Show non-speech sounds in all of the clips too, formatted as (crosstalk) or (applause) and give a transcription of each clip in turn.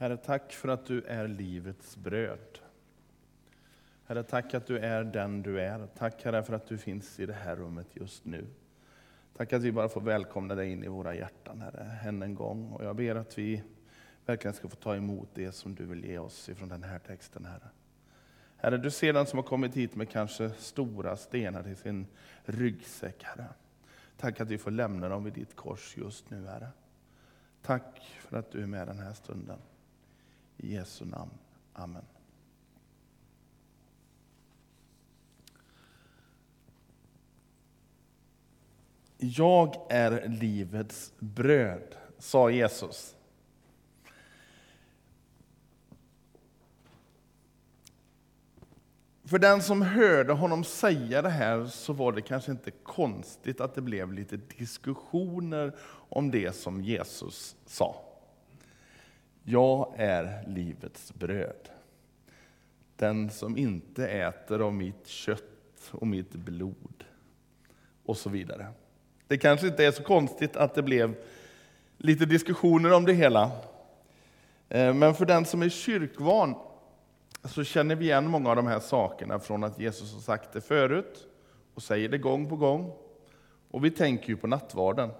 Herre, tack för att du är livets bröd. Herre, tack att du är den du är. Tack Herre för att du finns i det här rummet just nu. Tack att vi bara får välkomna dig in i våra hjärtan, Herre, än en gång. Och jag ber att vi verkligen ska få ta emot det som du vill ge oss ifrån den här texten, Herre. Herre, du ser den som har kommit hit med kanske stora stenar i sin ryggsäck, Herre. Tack att vi får lämna dem vid ditt kors just nu, Herre. Tack för att du är med den här stunden. I Jesu namn. Amen. Jag är livets bröd, sa Jesus. För den som hörde honom säga det här så var det kanske inte konstigt att det blev lite diskussioner om det som Jesus sa. Jag är livets bröd. Den som inte äter av mitt kött och mitt blod. Och så vidare. Det kanske inte är så konstigt att det blev lite diskussioner om det hela. Eh, men för den som är kyrkvan så känner vi igen många av de här sakerna från att Jesus har sagt det förut och säger det gång på gång. Och vi tänker ju på nattvarden.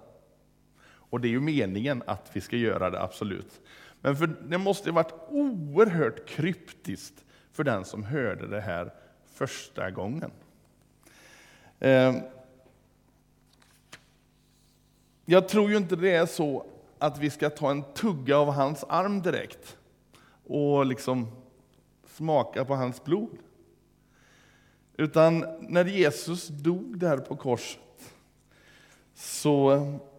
Och det är ju meningen att vi ska göra det, absolut. Men för, det måste ha varit oerhört kryptiskt för den som hörde det här första gången. Ehm, jag tror ju inte det är så att vi ska ta en tugga av hans arm direkt och liksom smaka på hans blod. Utan när Jesus dog där på korset så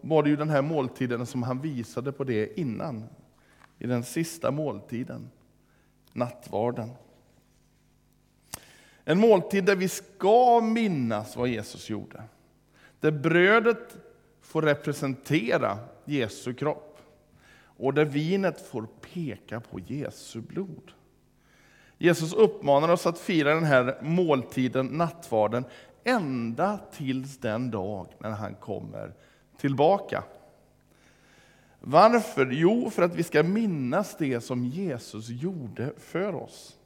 var det ju den här måltiden som han visade på det innan. I den sista måltiden, nattvarden. En måltid där vi ska minnas vad Jesus gjorde. Där brödet får representera Jesu kropp och där vinet får peka på Jesu blod. Jesus uppmanar oss att fira den här måltiden, nattvarden, ända tills den dag när han kommer tillbaka. Varför? Jo, för att vi ska minnas det som Jesus gjorde för oss.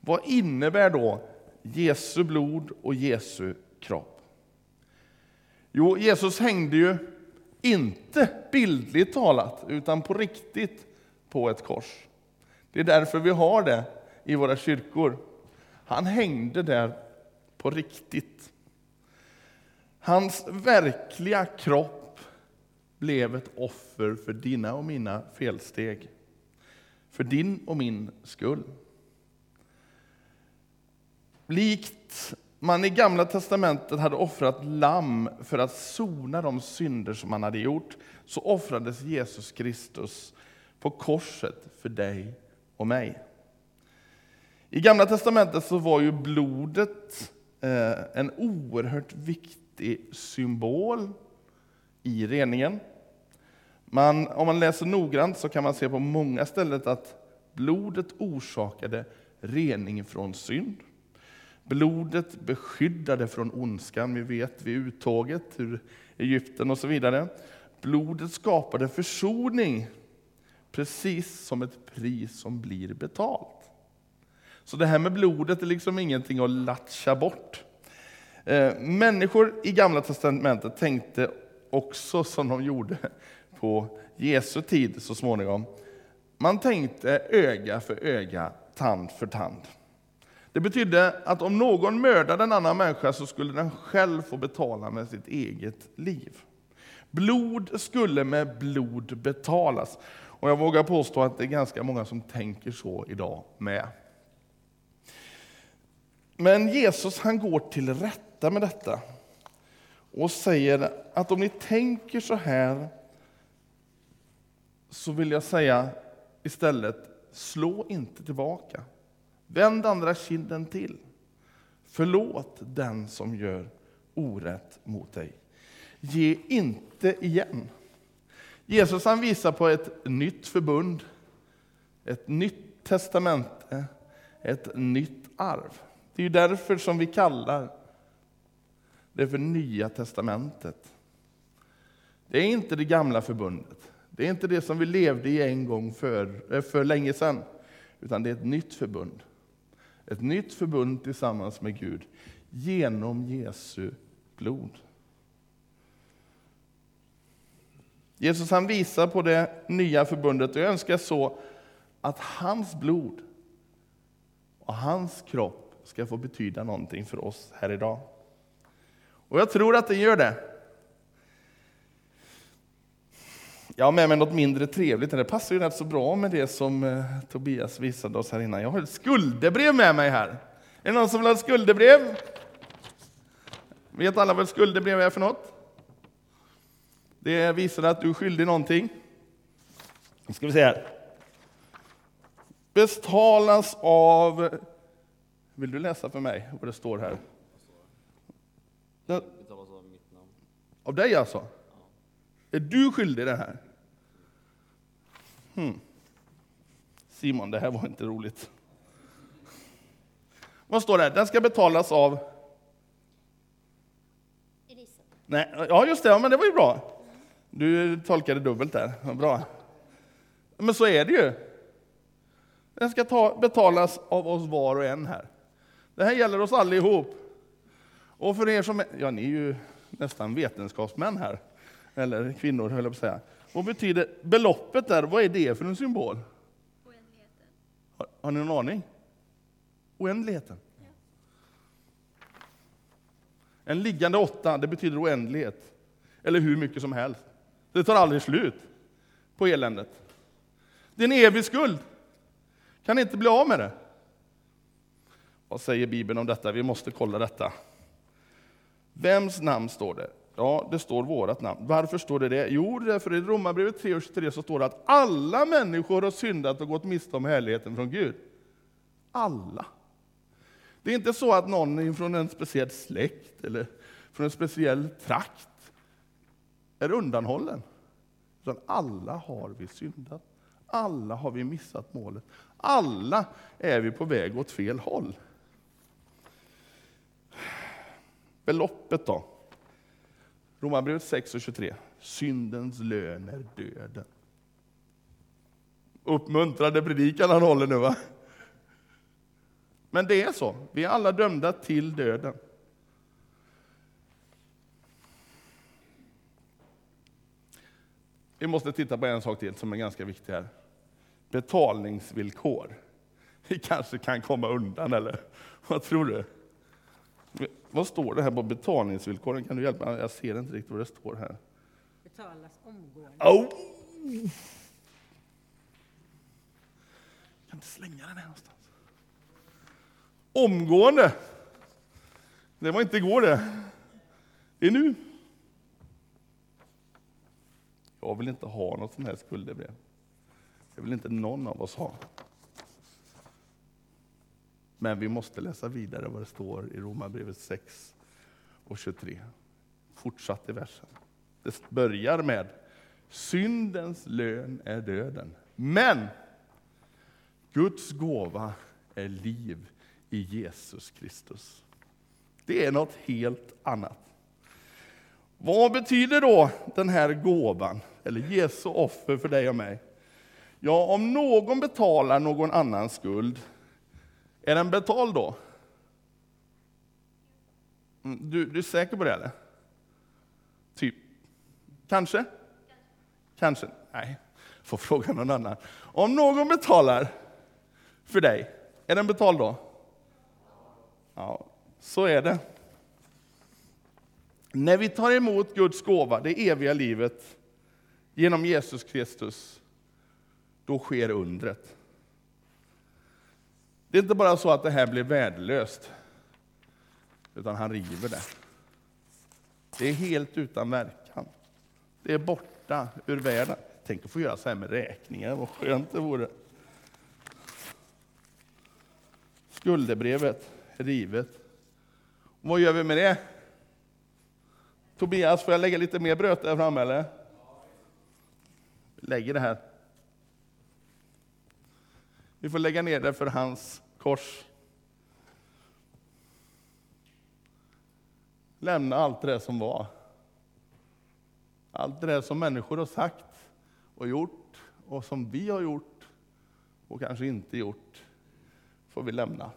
Vad innebär då Jesu blod och Jesu kropp? Jo, Jesus hängde ju inte bildligt talat, utan på riktigt på ett kors. Det är därför vi har det i våra kyrkor. Han hängde där på riktigt. Hans verkliga kropp blev ett offer för dina och mina felsteg. För din och min skull. Likt man i Gamla testamentet hade offrat lamm för att sona de synder som man hade gjort, så offrades Jesus Kristus på korset för dig och mig. I Gamla testamentet så var ju blodet eh, en oerhört viktig symbol i reningen. Man, om man läser noggrant så kan man se på många ställen att blodet orsakade rening från synd. Blodet beskyddade från ondskan, vi vet vid uttåget ur Egypten och så vidare. Blodet skapade försoning, precis som ett pris som blir betalt. Så det här med blodet är liksom ingenting att latcha bort. Eh, människor i Gamla Testamentet tänkte också som de gjorde på Jesu tid så småningom. Man tänkte öga för öga, tand för tand. Det betydde att om någon mördade en annan människa så skulle den själv få betala med sitt eget liv. Blod skulle med blod betalas. Och jag vågar påstå att det är ganska många som tänker så idag med. Men Jesus han går till rätta med detta och säger att om ni tänker så här så vill jag säga istället, slå inte tillbaka. Vänd andra kinden till. Förlåt den som gör orätt mot dig. Ge inte igen. Jesus han visar på ett nytt förbund, ett nytt testamente, ett nytt arv. Det är därför som vi kallar det för Nya Testamentet. Det är inte det gamla förbundet. Det är inte det som vi levde i en gång för, eh, för länge sedan, utan det är ett nytt förbund. Ett nytt förbund tillsammans med Gud genom Jesu blod. Jesus han visar på det nya förbundet och jag önskar så att hans blod och hans kropp ska få betyda någonting för oss här idag. Och jag tror att den gör det. Jag har med mig något mindre trevligt, det passar ju rätt så bra med det som eh, Tobias visade oss här innan. Jag har ett skuldebrev med mig här. Är det någon som vill ha ett skuldebrev? Vet alla vad ett skuldebrev är för något? Det visar att du är skyldig någonting. Nu ska vi se här. Betalas av... Vill du läsa för mig vad det står här? Betalas av mitt namn. Av dig alltså? Är du skyldig det här? Hmm. Simon, det här var inte roligt. Vad står det? Den ska betalas av... Elisabeth. Nej, ja, just det, ja, men det var ju bra. Du tolkade dubbelt där. Ja, Bra. Men så är det ju. Den ska ta, betalas av oss var och en här. Det här gäller oss allihop. Och för er som är, ja ni är ju nästan vetenskapsmän här, eller kvinnor höll jag på att säga. Vad betyder beloppet där, vad är det för en symbol? Oändligheten. Har, har ni någon aning? Oändligheten. En liggande åtta, det betyder oändlighet. Eller hur mycket som helst. Det tar aldrig slut på eländet. Det är en evig skuld. Kan inte bli av med det. Vad säger Bibeln om detta? Vi måste kolla detta. Vems namn står det? Ja, det står vårt namn. Varför står det det? Jo, därför i Romarbrevet 3.23 så står det att alla människor har syndat och gått miste om härligheten från Gud. Alla. Det är inte så att någon från en speciell släkt eller från en speciell trakt är undanhållen. Utan alla har vi syndat. Alla har vi missat målet. Alla är vi på väg åt fel håll. Beloppet då? Romarbrevet 6 och 23. Syndens lön är döden. Uppmuntrande predikan han håller nu va? Men det är så. Vi är alla dömda till döden. Vi måste titta på en sak till som är ganska viktig här. Betalningsvillkor. Vi kanske kan komma undan, eller vad tror du? Vad står det här på betalningsvillkoren? Kan du hjälpa mig? Jag ser inte riktigt vad det står här. betalas omgående. Oh! Kan inte slänga den här någonstans. Omgående! Det var inte igår det. Det är nu. Jag vill inte ha något sånt här skuldebrev. Det vill inte någon av oss ha. Men vi måste läsa vidare vad det står i Romarbrevet 6 och 23. Fortsatt i versen. Det börjar med syndens lön är döden. Men Guds gåva är liv i Jesus Kristus. Det är något helt annat. Vad betyder då den här gåvan, eller Jesu offer för dig och mig? Ja, om någon betalar någon annans skuld, är den betald då? Mm, du, du är säker på det eller? Typ. Kanske? Kanske? Nej, får fråga någon annan. Om någon betalar för dig, är den betald då? Ja, så är det. När vi tar emot Guds gåva, det eviga livet, genom Jesus Kristus, då sker undret. Det är inte bara så att det här blir värdelöst, utan han river det. Det är helt utan verkan. Det är borta ur världen. Tänk att få göra så här med räkningar, vad skönt det vore. Skuldebrevet är rivet. Och vad gör vi med det? Tobias, får jag lägga lite mer bröt där framme eller? Lägger det här. Vi får lägga ner det för hans kors. Lämna allt det som var. Allt det där som människor har sagt och gjort och som vi har gjort och kanske inte gjort får vi lämna.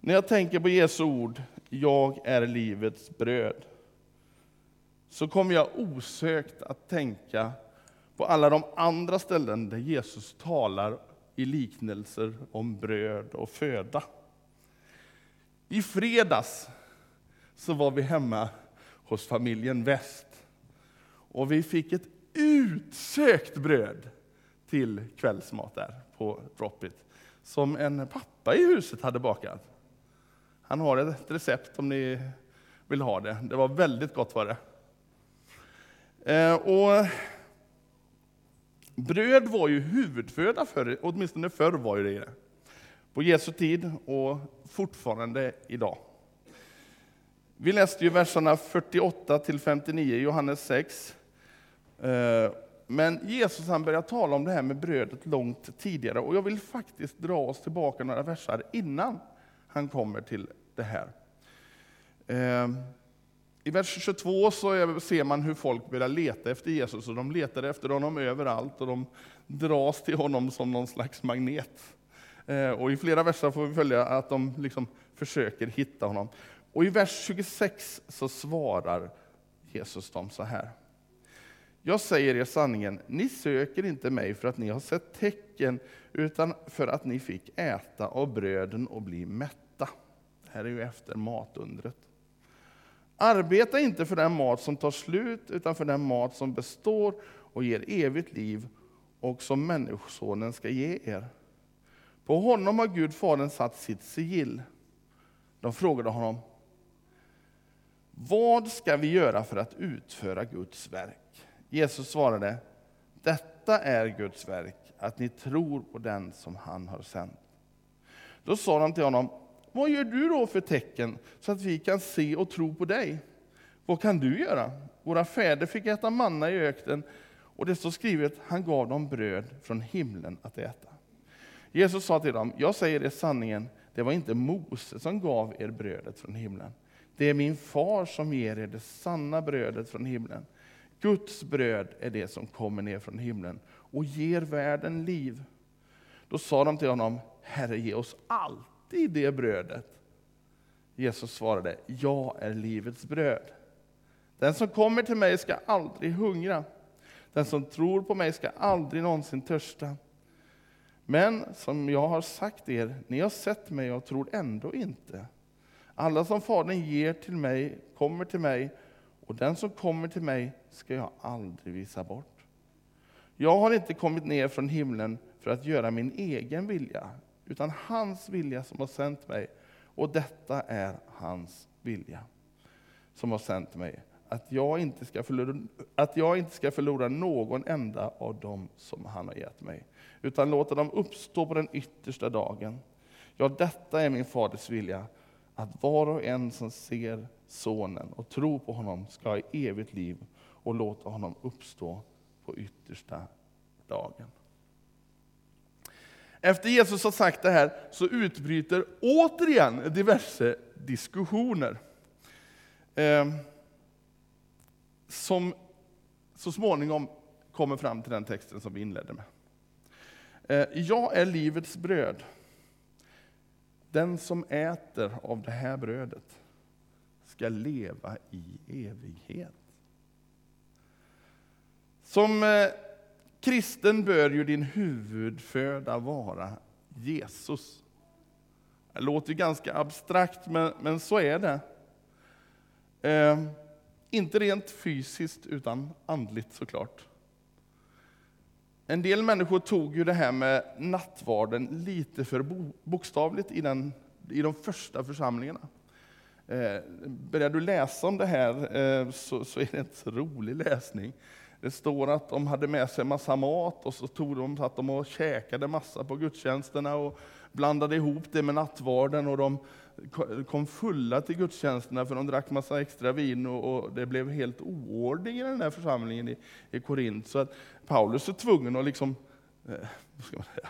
När jag tänker på Jesu ord, jag är livets bröd, så kommer jag osökt att tänka på alla de andra ställen där Jesus talar i liknelser om bröd och föda. I fredags så var vi hemma hos familjen West och vi fick ett utsökt bröd till kvällsmat där på Dropit som en pappa i huset hade bakat. Han har ett recept om ni vill ha det. Det var väldigt gott var det. Eh, och bröd var ju huvudföda förr, åtminstone förr var ju det På Jesu tid och fortfarande idag. Vi läste ju verserna 48 till 59 i Johannes 6. Eh, men Jesus han börjar tala om det här med brödet långt tidigare och jag vill faktiskt dra oss tillbaka några verser innan han kommer till det här. Eh, i vers 22 så ser man hur folk börjar leta efter Jesus och de letar efter honom överallt och de dras till honom som någon slags magnet. Eh, och I flera verser får vi följa att de liksom försöker hitta honom. Och i vers 26 så svarar Jesus dem så här. Jag säger er sanningen, ni söker inte mig för att ni har sett tecken, utan för att ni fick äta av bröden och bli mätta. Det här är ju efter matundret. Arbeta inte för den mat som tar slut, utan för den mat som består och ger evigt liv och som Människosonen ska ge er. På honom har Gud Fadern satt sitt sigill. De frågade honom, vad ska vi göra för att utföra Guds verk? Jesus svarade, detta är Guds verk, att ni tror på den som han har sänt. Då sa de till honom, vad gör du då för tecken så att vi kan se och tro på dig? Vad kan du göra? Våra fäder fick äta manna i öknen och det står skrivet, han gav dem bröd från himlen att äta. Jesus sa till dem, jag säger er sanningen, det var inte Mose som gav er brödet från himlen. Det är min far som ger er det sanna brödet från himlen. Guds bröd är det som kommer ner från himlen och ger världen liv. Då sa de till honom, Herre ge oss allt! I det brödet. Jesus svarade, jag är livets bröd. Den som kommer till mig ska aldrig hungra. Den som tror på mig ska aldrig någonsin törsta. Men som jag har sagt er, ni har sett mig och tror ändå inte. Alla som Fadern ger till mig kommer till mig, och den som kommer till mig ska jag aldrig visa bort. Jag har inte kommit ner från himlen för att göra min egen vilja, utan hans vilja som har sänt mig. Och detta är hans vilja som har sänt mig, att jag inte ska förlora, att jag inte ska förlora någon enda av dem som han har gett mig, utan låta dem uppstå på den yttersta dagen. Ja, detta är min faders vilja, att var och en som ser Sonen och tror på honom ska ha evigt liv och låta honom uppstå på yttersta dagen. Efter Jesus har sagt det här så utbryter återigen diverse diskussioner. Eh, som så småningom kommer fram till den texten som vi inledde med. Eh, jag är livets bröd. Den som äter av det här brödet ska leva i evighet. Som eh, kristen bör ju din huvudföda vara Jesus. Det låter ganska abstrakt, men, men så är det. Eh, inte rent fysiskt, utan andligt såklart. En del människor tog ju det här med nattvarden lite för bokstavligt i, den, i de första församlingarna. Eh, börjar du läsa om det här eh, så, så, är det inte så rolig läsning. Det står att de hade med sig massa mat och så tog de, satt de och käkade massa på gudstjänsterna och blandade ihop det med nattvarden och de kom fulla till gudstjänsterna för de drack massa extra vin och, och det blev helt oordning i den här församlingen i, i Korint. Så att Paulus är tvungen att liksom, eh, ska man säga,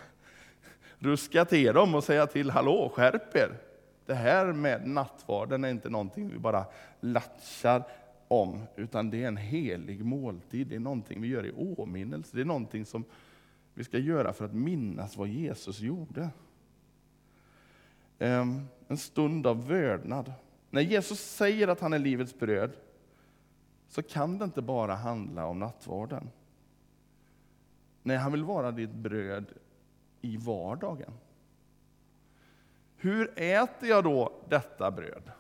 ruska till dem och säga till, hallå, skärp er! Det här med nattvarden är inte någonting vi bara latchar om, utan det är en helig måltid. Det är någonting vi gör i åminnelse. Det är någonting som vi ska göra för att minnas vad Jesus gjorde. Ehm, en stund av vördnad. När Jesus säger att han är livets bröd, så kan det inte bara handla om nattvarden. Nej, han vill vara ditt bröd i vardagen. Hur äter jag då detta bröd?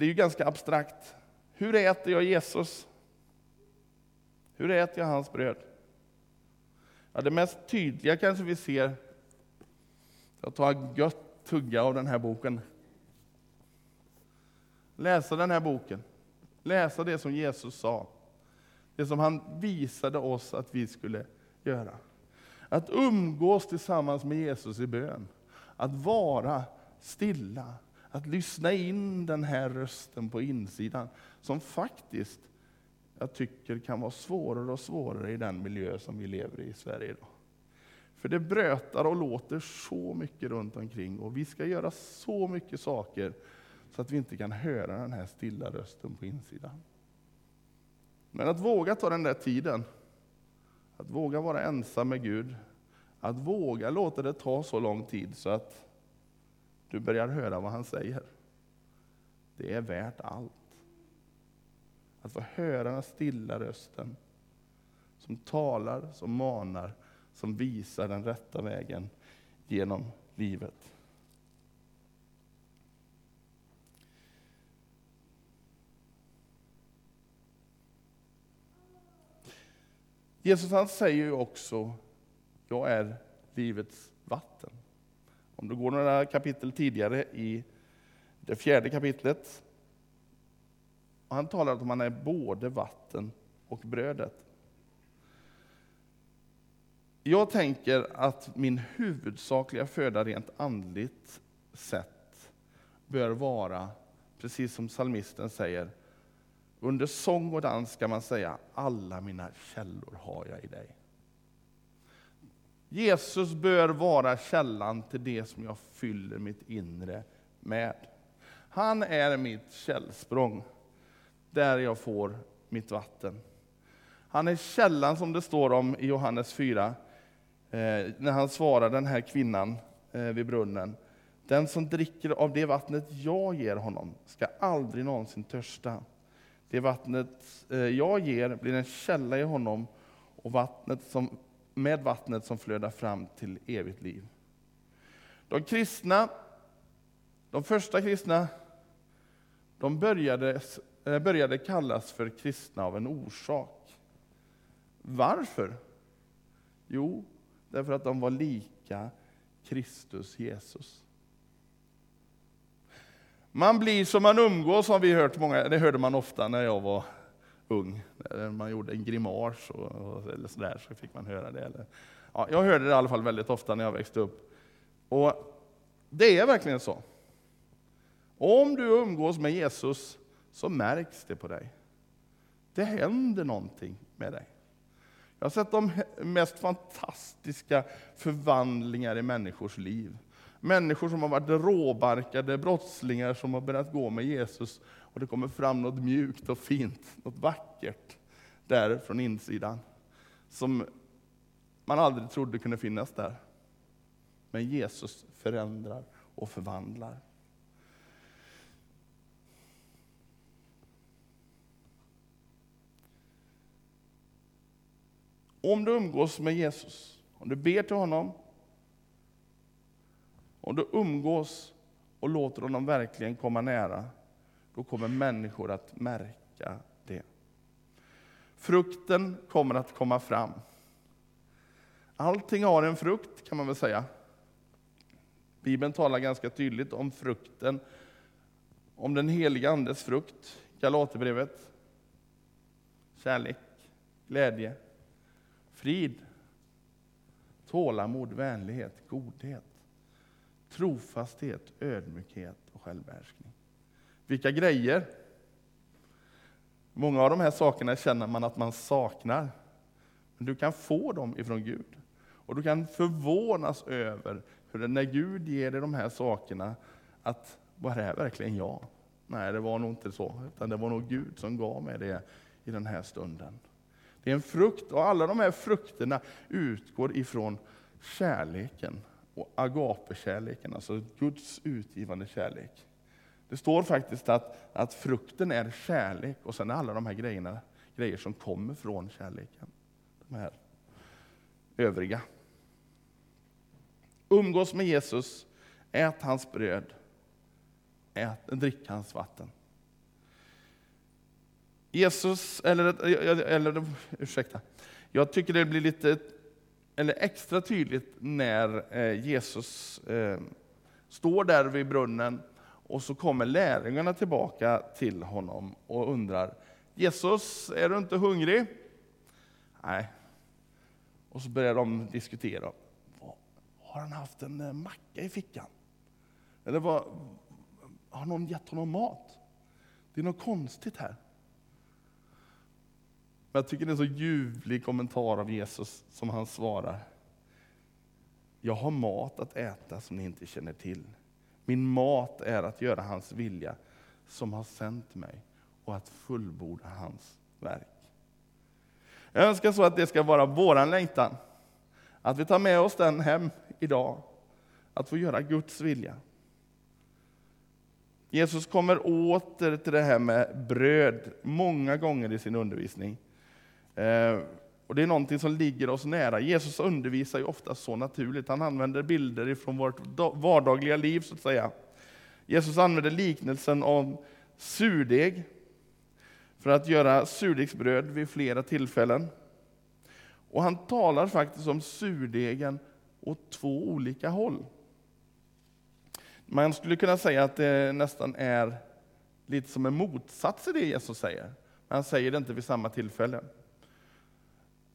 Det är ju ganska abstrakt. Hur äter jag Jesus? Hur äter jag hans bröd? Ja, det mest tydliga kanske vi ser, jag tar gött tugga av den här boken. Läsa den här boken, läsa det som Jesus sa, det som han visade oss att vi skulle göra. Att umgås tillsammans med Jesus i bön, att vara stilla, att lyssna in den här rösten på insidan, som faktiskt jag tycker kan vara svårare och svårare i den miljö som vi lever i i Sverige idag. För det brötar och låter så mycket runt omkring och vi ska göra så mycket saker så att vi inte kan höra den här stilla rösten på insidan. Men att våga ta den där tiden, att våga vara ensam med Gud, att våga låta det ta så lång tid så att du börjar höra vad han säger. Det är värt allt. Att få höra den stilla rösten som talar, som manar, som visar den rätta vägen genom livet. Jesus han säger ju också, jag är livets vatten. Om du går några kapitel tidigare i det fjärde kapitlet, och han talar om att han är både vatten och brödet. Jag tänker att min huvudsakliga föda rent andligt sett bör vara, precis som salmisten säger, under sång och dans ska man säga, alla mina källor har jag i dig. Jesus bör vara källan till det som jag fyller mitt inre med. Han är mitt källsprång, där jag får mitt vatten. Han är källan som det står om i Johannes 4, eh, när han svarar den här kvinnan eh, vid brunnen. Den som dricker av det vattnet jag ger honom ska aldrig någonsin törsta. Det vattnet eh, jag ger blir en källa i honom och vattnet som, med vattnet som flödar fram till evigt liv. De kristna, de första kristna, de började, eh, började kallas för kristna av en orsak. Varför? Jo, därför att de var lika Kristus Jesus. Man blir som man umgås, har vi hört många, det hörde man ofta när jag var ung. När man gjorde en grimas och, och, eller sådär, så fick man höra det. Eller, ja, jag hörde det i alla fall väldigt ofta när jag växte upp. Och det är verkligen så. Om du umgås med Jesus så märks det på dig. Det händer någonting med dig. Jag har sett de mest fantastiska förvandlingar i människors liv. Människor som har varit råbarkade brottslingar som har börjat gå med Jesus och det kommer fram något mjukt och fint, något vackert där från insidan som man aldrig trodde kunde finnas där. Men Jesus förändrar och förvandlar. Om du umgås med Jesus, om du ber till honom, om du umgås och låter honom verkligen komma nära, då kommer människor att märka det. Frukten kommer att komma fram. Allting har en frukt, kan man väl säga. Bibeln talar ganska tydligt om frukten, om den heliga Andes frukt, Galaterbrevet. Kärlek, glädje, frid, tålamod, vänlighet, godhet, trofasthet, ödmjukhet och självbehärskning. Vilka grejer! Många av de här sakerna känner man att man saknar. Men du kan få dem ifrån Gud. Och du kan förvånas över hur det när Gud ger dig de här sakerna, att var det här verkligen jag? Nej, det var nog inte så, utan det var nog Gud som gav mig det i den här stunden. Det är en frukt, och alla de här frukterna utgår ifrån kärleken, och agapekärleken, alltså Guds utgivande kärlek. Det står faktiskt att, att frukten är kärlek, och sen är alla de här grejerna grejer som kommer från kärleken. De här övriga. Umgås med Jesus, ät hans bröd, ät, drick hans vatten. Jesus, eller, eller ursäkta, jag tycker det blir lite, eller extra tydligt när eh, Jesus eh, står där vid brunnen och så kommer lärjungarna tillbaka till honom och undrar, Jesus, är du inte hungrig? Nej. Och så börjar de diskutera. Har han haft en eh, macka i fickan? Eller vad, har någon gett honom mat? Det är något konstigt här. Men jag tycker det är en så ljuvlig kommentar av Jesus som han svarar. Jag har mat att äta som ni inte känner till. Min mat är att göra hans vilja som har sänt mig och att fullborda hans verk. Jag önskar så att det ska vara våran längtan. Att vi tar med oss den hem idag. Att få göra Guds vilja. Jesus kommer åter till det här med bröd många gånger i sin undervisning. Eh, och Det är någonting som ligger oss nära. Jesus undervisar ju ofta så naturligt. Han använder bilder från vårt vardagliga liv, så att säga. Jesus använder liknelsen om surdeg för att göra surdegsbröd vid flera tillfällen. Och han talar faktiskt om surdegen åt två olika håll. Man skulle kunna säga att det nästan är lite som en motsats i det Jesus säger. Men han säger det inte vid samma tillfälle.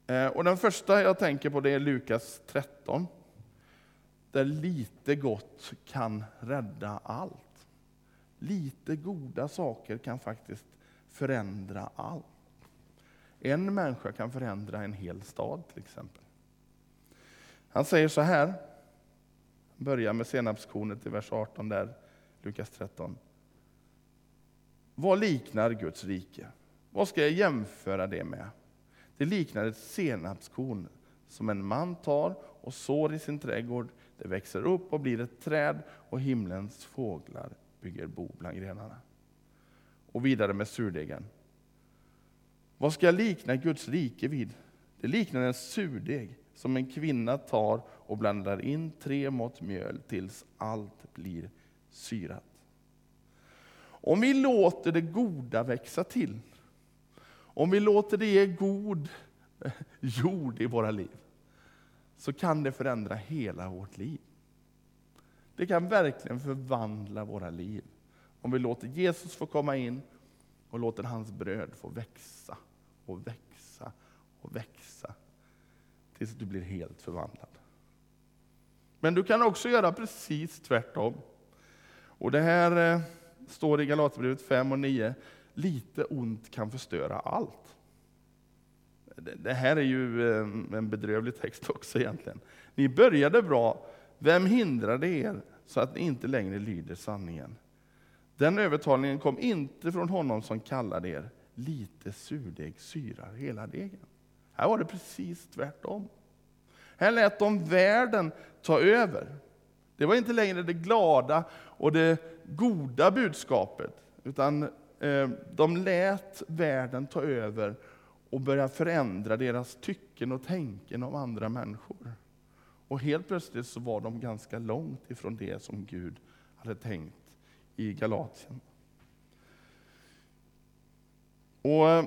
Eh, och den första jag tänker på det är Lukas 13. Där lite gott kan rädda allt. Lite goda saker kan faktiskt förändra allt. En människa kan förändra en hel stad till exempel. Han säger så här, börjar med senapskornet i vers 18 där, Lukas 13. Vad liknar Guds rike? Vad ska jag jämföra det med? Det liknar ett senapskorn som en man tar och sår i sin trädgård. Det växer upp och blir ett träd och himlens fåglar bygger bo bland grenarna. Och vidare med surdegen. Vad ska jag likna Guds rike vid? Det liknar en surdeg som en kvinna tar och blandar in tre mått mjöl tills allt blir syrat. Om vi låter det goda växa till, om vi låter det ge god (laughs) jord i våra liv, så kan det förändra hela vårt liv. Det kan verkligen förvandla våra liv. Om vi låter Jesus få komma in och låter hans bröd få växa och växa och växa tills du blir helt förvandlad. Men du kan också göra precis tvärtom. Och det här eh, står i Galaterbrevet 5 och 9. Lite ont kan förstöra allt. Det här är ju eh, en bedrövlig text också egentligen. Ni började bra, vem hindrade er så att ni inte längre lyder sanningen? Den övertalningen kom inte från honom som kallade er. Lite surdeg syrar hela degen. Här var det precis tvärtom. Här lät de världen ta över. Det var inte längre det glada och det goda budskapet, utan Eh, de lät världen ta över och börja förändra deras tycken och tänken om andra människor. Och helt plötsligt så var de ganska långt ifrån det som Gud hade tänkt i Galatien. Och eh,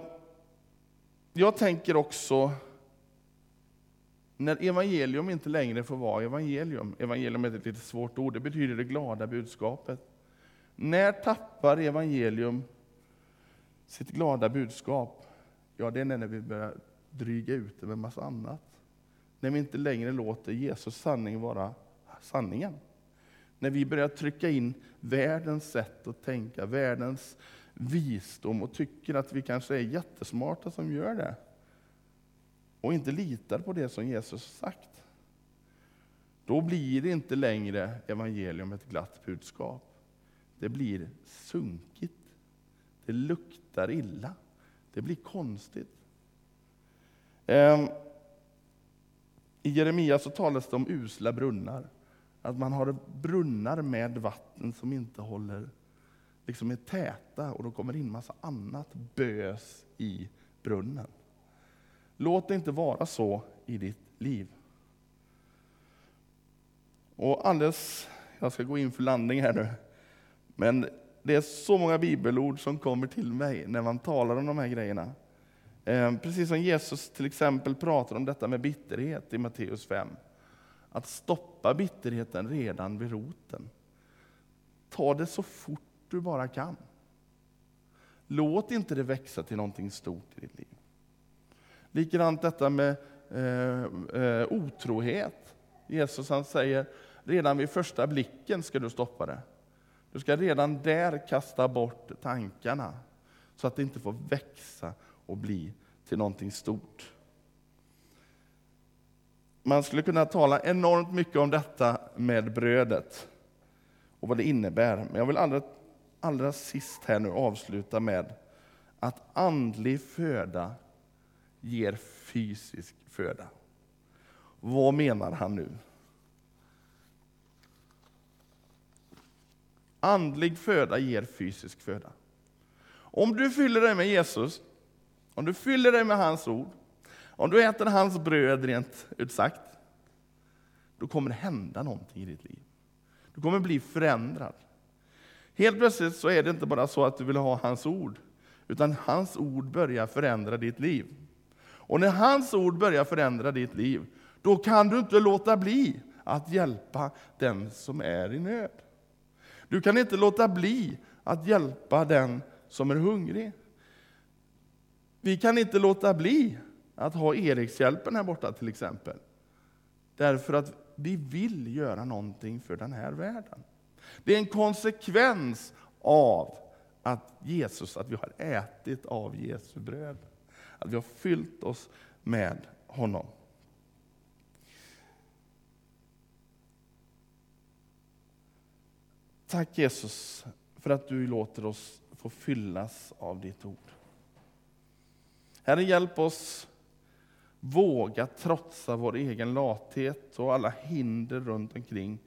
jag tänker också när evangelium inte längre får vara evangelium, evangelium är ett lite svårt ord, det betyder det glada budskapet. När tappar evangelium sitt glada budskap? Ja, det är när vi börjar dryga ut det med massa annat. När vi inte längre låter Jesus sanning vara sanningen. När vi börjar trycka in världens sätt att tänka, världens visdom och tycker att vi kanske är jättesmarta som gör det och inte litar på det som Jesus sagt, då blir det inte längre evangelium ett glatt budskap. Det blir sunkigt det luktar illa. Det blir konstigt. Ehm, I Jeremia så talas det om usla brunnar. Att man har brunnar med vatten som inte håller, liksom är täta och då kommer in massa annat bös i brunnen. Låt det inte vara så i ditt liv. Och alldeles, jag ska gå in för landning här nu, men det är så många bibelord som kommer till mig när man talar om de här grejerna. Ehm, precis som Jesus till exempel pratar om detta med bitterhet i Matteus 5. Att stoppa bitterheten redan vid roten. Ta det så fort du bara kan. Låt inte det växa till någonting stort i ditt liv. Likadant detta med eh, eh, otrohet. Jesus han säger, redan vid första blicken ska du stoppa det. Du ska redan där kasta bort tankarna, så att det inte får växa och bli till någonting stort. Man skulle kunna tala enormt mycket om detta med brödet och vad det innebär. Men jag vill allra, allra sist här nu avsluta med att andlig föda ger fysisk föda. Vad menar han nu? Andlig föda ger fysisk föda. Om du fyller dig med Jesus, om du fyller dig med hans ord, om du äter hans bröd rent ut sagt, då kommer det hända någonting i ditt liv. Du kommer bli förändrad. Helt plötsligt så är det inte bara så att du vill ha hans ord, utan hans ord börjar förändra ditt liv. Och när hans ord börjar förändra ditt liv, då kan du inte låta bli att hjälpa den som är i nöd. Du kan inte låta bli att hjälpa den som är hungrig. Vi kan inte låta bli att ha Erikshjälpen här borta till exempel. Därför att vi vill göra någonting för den här världen. Det är en konsekvens av att Jesus, att vi har ätit av Jesu bröd. Att vi har fyllt oss med honom. Tack Jesus för att du låter oss få fyllas av ditt ord. Herre, hjälp oss våga trotsa vår egen lathet och alla hinder runt omkring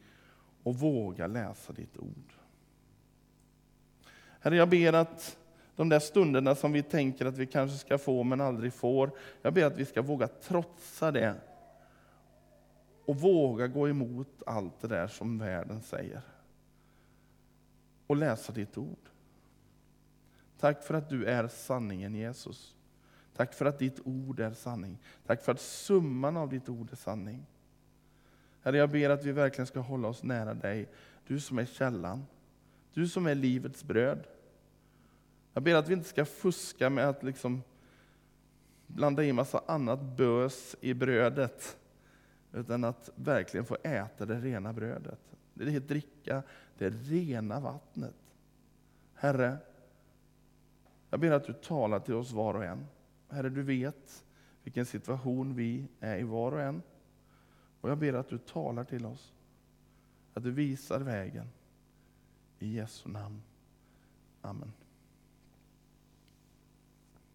och våga läsa ditt ord. Herre, jag ber att de där stunderna som vi tänker att vi kanske ska få men aldrig får, jag ber att vi ska våga trotsa det och våga gå emot allt det där som världen säger och läsa ditt ord. Tack för att du är sanningen Jesus. Tack för att ditt ord är sanning. Tack för att summan av ditt ord är sanning. Herre, jag ber att vi verkligen ska hålla oss nära dig. Du som är källan. Du som är livets bröd. Jag ber att vi inte ska fuska med att liksom blanda i massa annat bös i brödet. Utan att verkligen få äta det rena brödet. Det är dricka det rena vattnet. Herre, jag ber att du talar till oss var och en. Herre, du vet vilken situation vi är i var och en. Och jag ber att du talar till oss. Att du visar vägen. I Jesu namn. Amen.